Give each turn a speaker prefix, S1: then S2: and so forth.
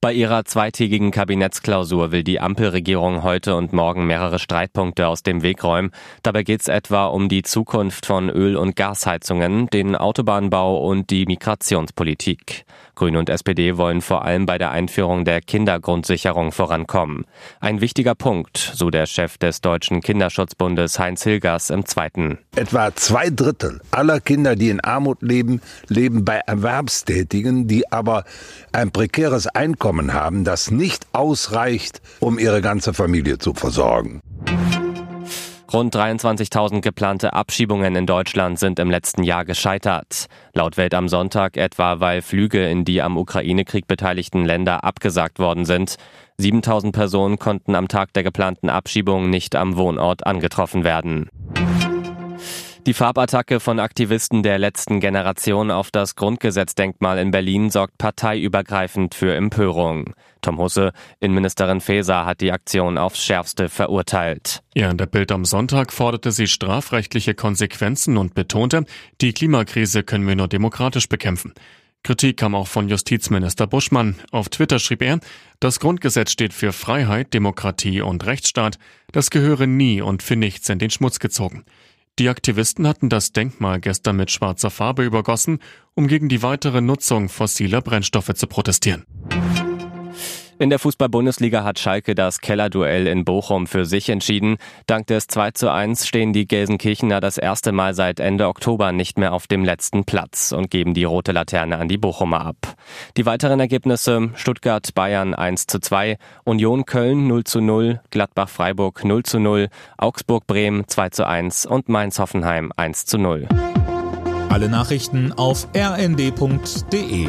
S1: Bei ihrer zweitägigen Kabinettsklausur will die Ampelregierung heute und morgen mehrere Streitpunkte aus dem Weg räumen. Dabei geht es etwa um die Zukunft von Öl- und Gasheizungen, den Autobahnbau und die Migrationspolitik. Grüne und SPD wollen vor allem bei der Einführung der Kindergrundsicherung vorankommen. Ein wichtiger Punkt, so der Chef des Deutschen Kinderschutzbundes Heinz Hilgers im Zweiten.
S2: Etwa zwei Drittel aller Kinder, die in Armut leben, leben bei Erwerbstätigen, die aber ein prekäres Einkommen haben, das nicht ausreicht, um ihre ganze Familie zu versorgen.
S1: Rund 23.000 geplante Abschiebungen in Deutschland sind im letzten Jahr gescheitert. Laut Welt am Sonntag etwa, weil Flüge in die am Ukraine-Krieg beteiligten Länder abgesagt worden sind. 7.000 Personen konnten am Tag der geplanten Abschiebung nicht am Wohnort angetroffen werden. Die Farbattacke von Aktivisten der letzten Generation auf das Grundgesetzdenkmal in Berlin sorgt parteiübergreifend für Empörung. Tom Husse, Innenministerin Faeser, hat die Aktion aufs Schärfste verurteilt.
S3: Ja, in der Bild am Sonntag forderte sie strafrechtliche Konsequenzen und betonte, die Klimakrise können wir nur demokratisch bekämpfen. Kritik kam auch von Justizminister Buschmann. Auf Twitter schrieb er, das Grundgesetz steht für Freiheit, Demokratie und Rechtsstaat. Das gehöre nie und für nichts in den Schmutz gezogen. Die Aktivisten hatten das Denkmal gestern mit schwarzer Farbe übergossen, um gegen die weitere Nutzung fossiler Brennstoffe zu protestieren.
S1: In der Fußball-Bundesliga hat Schalke das Kellerduell in Bochum für sich entschieden. Dank des 2 zu 1 stehen die Gelsenkirchener das erste Mal seit Ende Oktober nicht mehr auf dem letzten Platz und geben die rote Laterne an die Bochumer ab. Die weiteren Ergebnisse Stuttgart Bayern 1 zu 2, Union Köln 0 zu 0, Gladbach Freiburg 0 zu 0, Augsburg Bremen 2 zu 1 und Mainz Hoffenheim 1 zu 0.
S4: Alle Nachrichten auf rnd.de